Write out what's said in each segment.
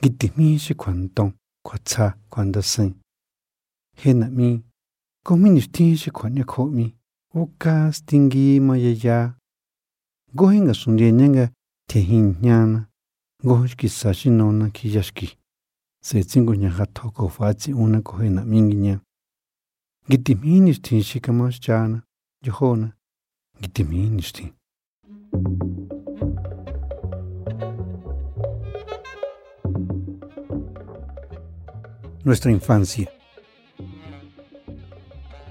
gi ti mi shi kwan tong kwa cha kwan da sen he na mi ko mi ni ti shi kwan ne ko mi o ka sting gi ma ye ya. Go hin ga sun de ne ga te hin nya na go shi sa shi no na ki ya shi se ching go nya ha to ko fa chi u na ko he na mi gi nya. Gi ti mi ni ti shi ka ma cha na jo ho na. Gi ti mi ni ti. Nuestra infancia.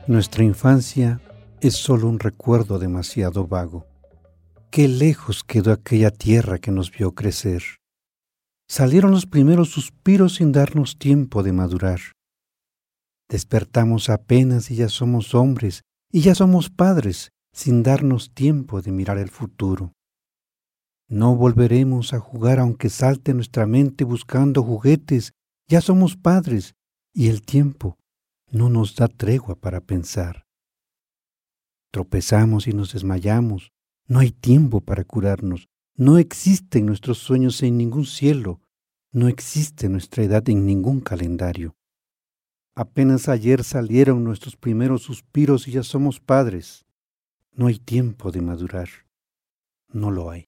Nuestra infancia es solo un recuerdo demasiado vago. Qué lejos quedó aquella tierra que nos vio crecer. Salieron los primeros suspiros sin darnos tiempo de madurar. Despertamos apenas y ya somos hombres y ya somos padres sin darnos tiempo de mirar el futuro. No volveremos a jugar aunque salte nuestra mente buscando juguetes. Ya somos padres y el tiempo no nos da tregua para pensar. Tropezamos y nos desmayamos. No hay tiempo para curarnos. No existen nuestros sueños en ningún cielo. No existe nuestra edad en ningún calendario. Apenas ayer salieron nuestros primeros suspiros y ya somos padres. No hay tiempo de madurar. No lo hay.